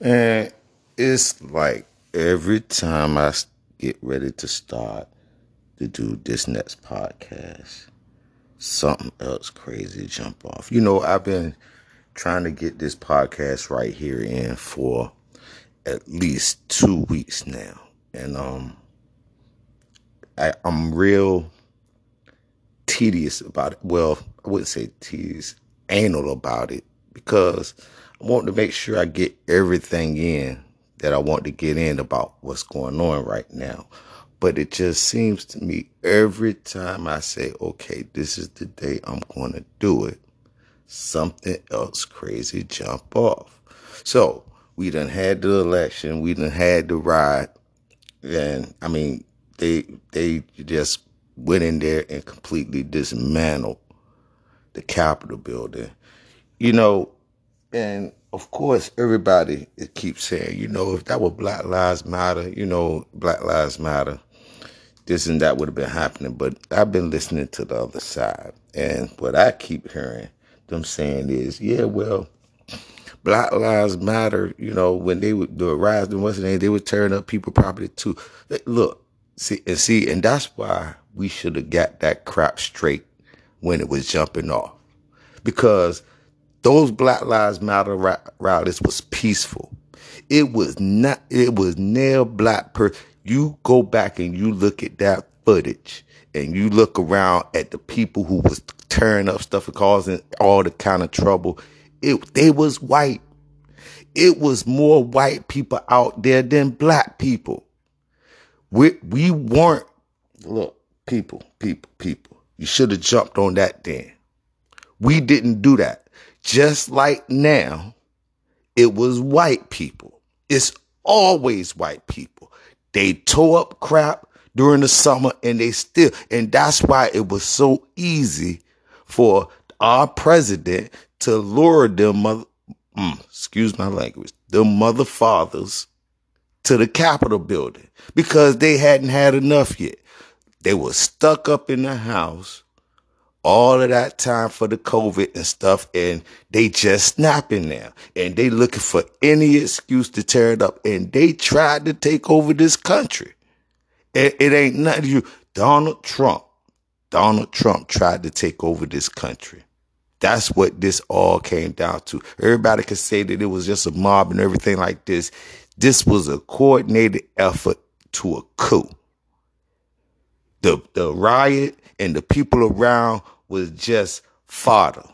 And it's like every time I get ready to start to do this next podcast, something else crazy jump off. You know, I've been trying to get this podcast right here in for at least two weeks now. And um I, I'm real tedious about it. Well, I wouldn't say tedious, anal about it because I want to make sure I get everything in that I want to get in about what's going on right now. But it just seems to me every time I say, okay, this is the day I'm going to do it, something else crazy jump off. So we done had the election, we done had the ride, and I mean, they they just went in there and completely dismantled the Capitol building. You know, and of course, everybody keeps saying, you know, if that were Black Lives Matter, you know, Black Lives Matter, this and that would have been happening. But I've been listening to the other side. And what I keep hearing them saying is, yeah, well, Black Lives Matter, you know, when they would rise in Western they would turn up people property too. Look, see and see, and that's why we should have got that crap straight when it was jumping off. Because those Black Lives Matter rallies was peaceful. It was not, it was nail black per. You go back and you look at that footage and you look around at the people who was tearing up stuff and causing all the kind of trouble. It, they was white. It was more white people out there than black people. We, we weren't, look, people, people, people. You should have jumped on that then. We didn't do that. Just like now, it was white people. It's always white people. They tore up crap during the summer and they still, and that's why it was so easy for our president to lure them mother, mm, excuse my language, the mother fathers to the Capitol building because they hadn't had enough yet. They were stuck up in the house all of that time for the COVID and stuff, and they just snapping now, and they looking for any excuse to tear it up, and they tried to take over this country. It, it ain't nothing you. Donald Trump, Donald Trump tried to take over this country. That's what this all came down to. Everybody could say that it was just a mob and everything like this. This was a coordinated effort to a coup. The the riot and the people around was just fodder.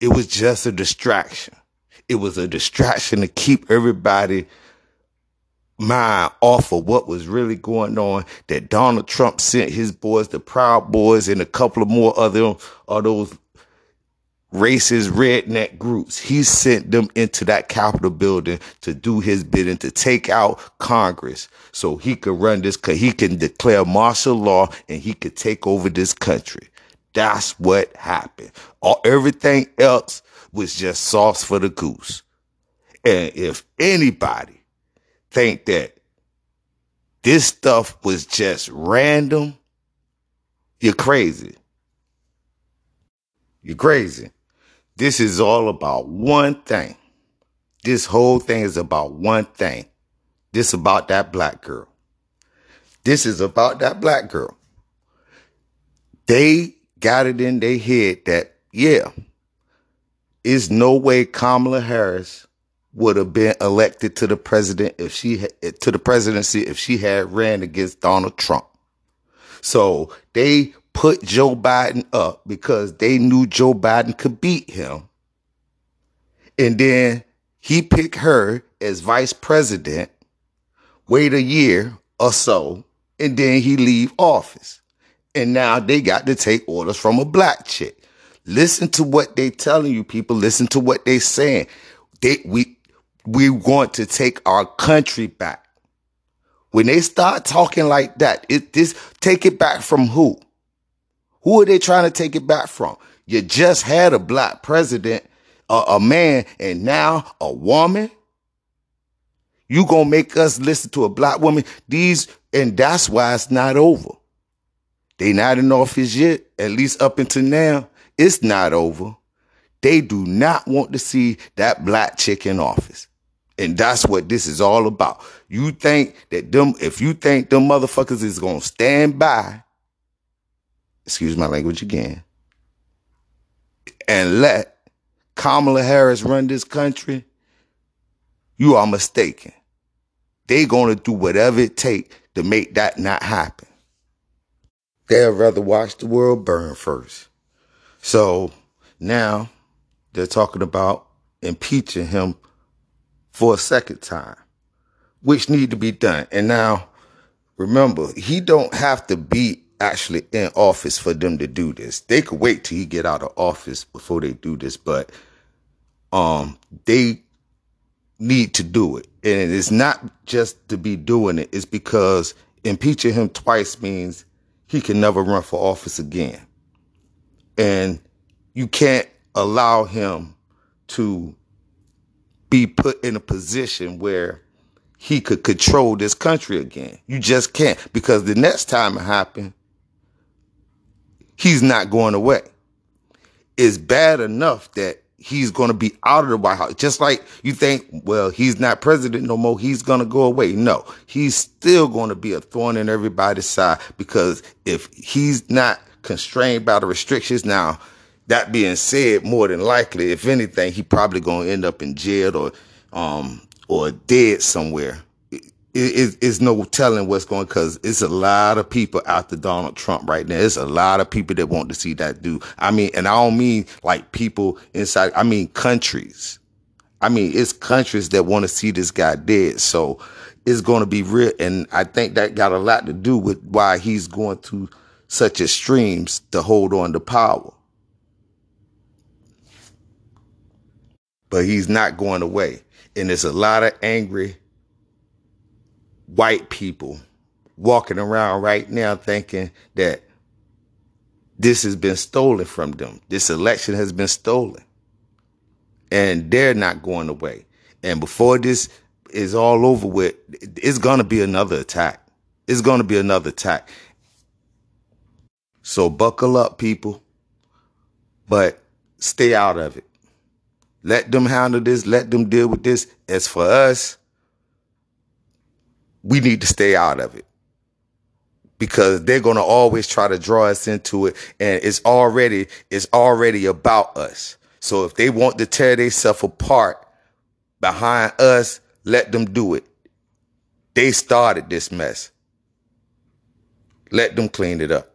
It was just a distraction. It was a distraction to keep everybody mind off of what was really going on. That Donald Trump sent his boys, the Proud Boys, and a couple of more other of those racist redneck groups. He sent them into that Capitol building to do his bidding, to take out Congress so he could run this, he can declare martial law and he could take over this country. That's what happened. All, everything else was just sauce for the goose. And if anybody think that this stuff was just random, you're crazy. You're crazy. This is all about one thing. This whole thing is about one thing. This about that black girl. This is about that black girl. They got it in their head that, yeah, is no way Kamala Harris would have been elected to the president if she to the presidency if she had ran against Donald Trump. So they put Joe Biden up because they knew Joe Biden could beat him. And then he picked her as vice president, wait a year or so, and then he leave office. And now they got to take orders from a black chick. Listen to what they telling you people. Listen to what they saying. They, we, we want to take our country back. When they start talking like that, it this take it back from who? Who are they trying to take it back from? You just had a black president, a, a man, and now a woman. You gonna make us listen to a black woman? These, and that's why it's not over. They not in office yet, at least up until now. It's not over. They do not want to see that black chick in office. And that's what this is all about. You think that them, if you think them motherfuckers is gonna stand by, excuse my language again, and let Kamala Harris run this country, you are mistaken. They're gonna do whatever it take to make that not happen. They'd rather watch the world burn first. So now they're talking about impeaching him for a second time, which need to be done. And now remember, he don't have to be actually in office for them to do this. They could wait till he get out of office before they do this, but um they need to do it. And it's not just to be doing it, it's because impeaching him twice means he can never run for office again. And you can't allow him to be put in a position where he could control this country again. You just can't because the next time it happens, he's not going away. It's bad enough that he's going to be out of the White House. Just like you think, well, he's not president no more. He's going to go away. No, he's still going to be a thorn in everybody's side because if he's not constrained by the restrictions now, that being said, more than likely, if anything, he probably going to end up in jail or, um, or dead somewhere it is no telling what's going because it's a lot of people after Donald Trump right now. It's a lot of people that want to see that dude. I mean, and I don't mean like people inside. I mean countries. I mean, it's countries that want to see this guy dead. So it's going to be real, and I think that got a lot to do with why he's going through such extremes to hold on to power. But he's not going away, and there's a lot of angry white people walking around right now thinking that this has been stolen from them. This election has been stolen. And they're not going away. And before this is all over with, it's going to be another attack. It's going to be another attack. So buckle up, people. But stay out of it. Let them handle this. Let them deal with this. As for us, we need to stay out of it. Because they're going to always try to draw us into it and it's already it's already about us. So if they want to tear themselves apart behind us let them do it. They started this mess. Let them clean it up